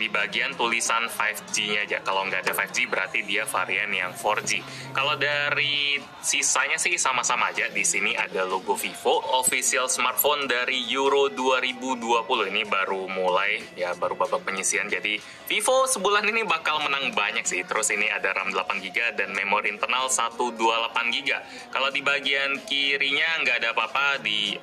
di bagian tulisan 5G-nya aja. Kalau nggak ada 5G berarti dia varian yang 4G. Kalau dari sisanya sih sama-sama aja. Di sini ada logo Vivo, official smartphone dari Euro 2020 ini baru mulai ya baru babak penyisian. Jadi Vivo sebulan ini bakal menang banyak sih. Terus ini ada RAM 8GB dan memori internal 128GB. Kalau di bagian kirinya nggak ada apa-apa di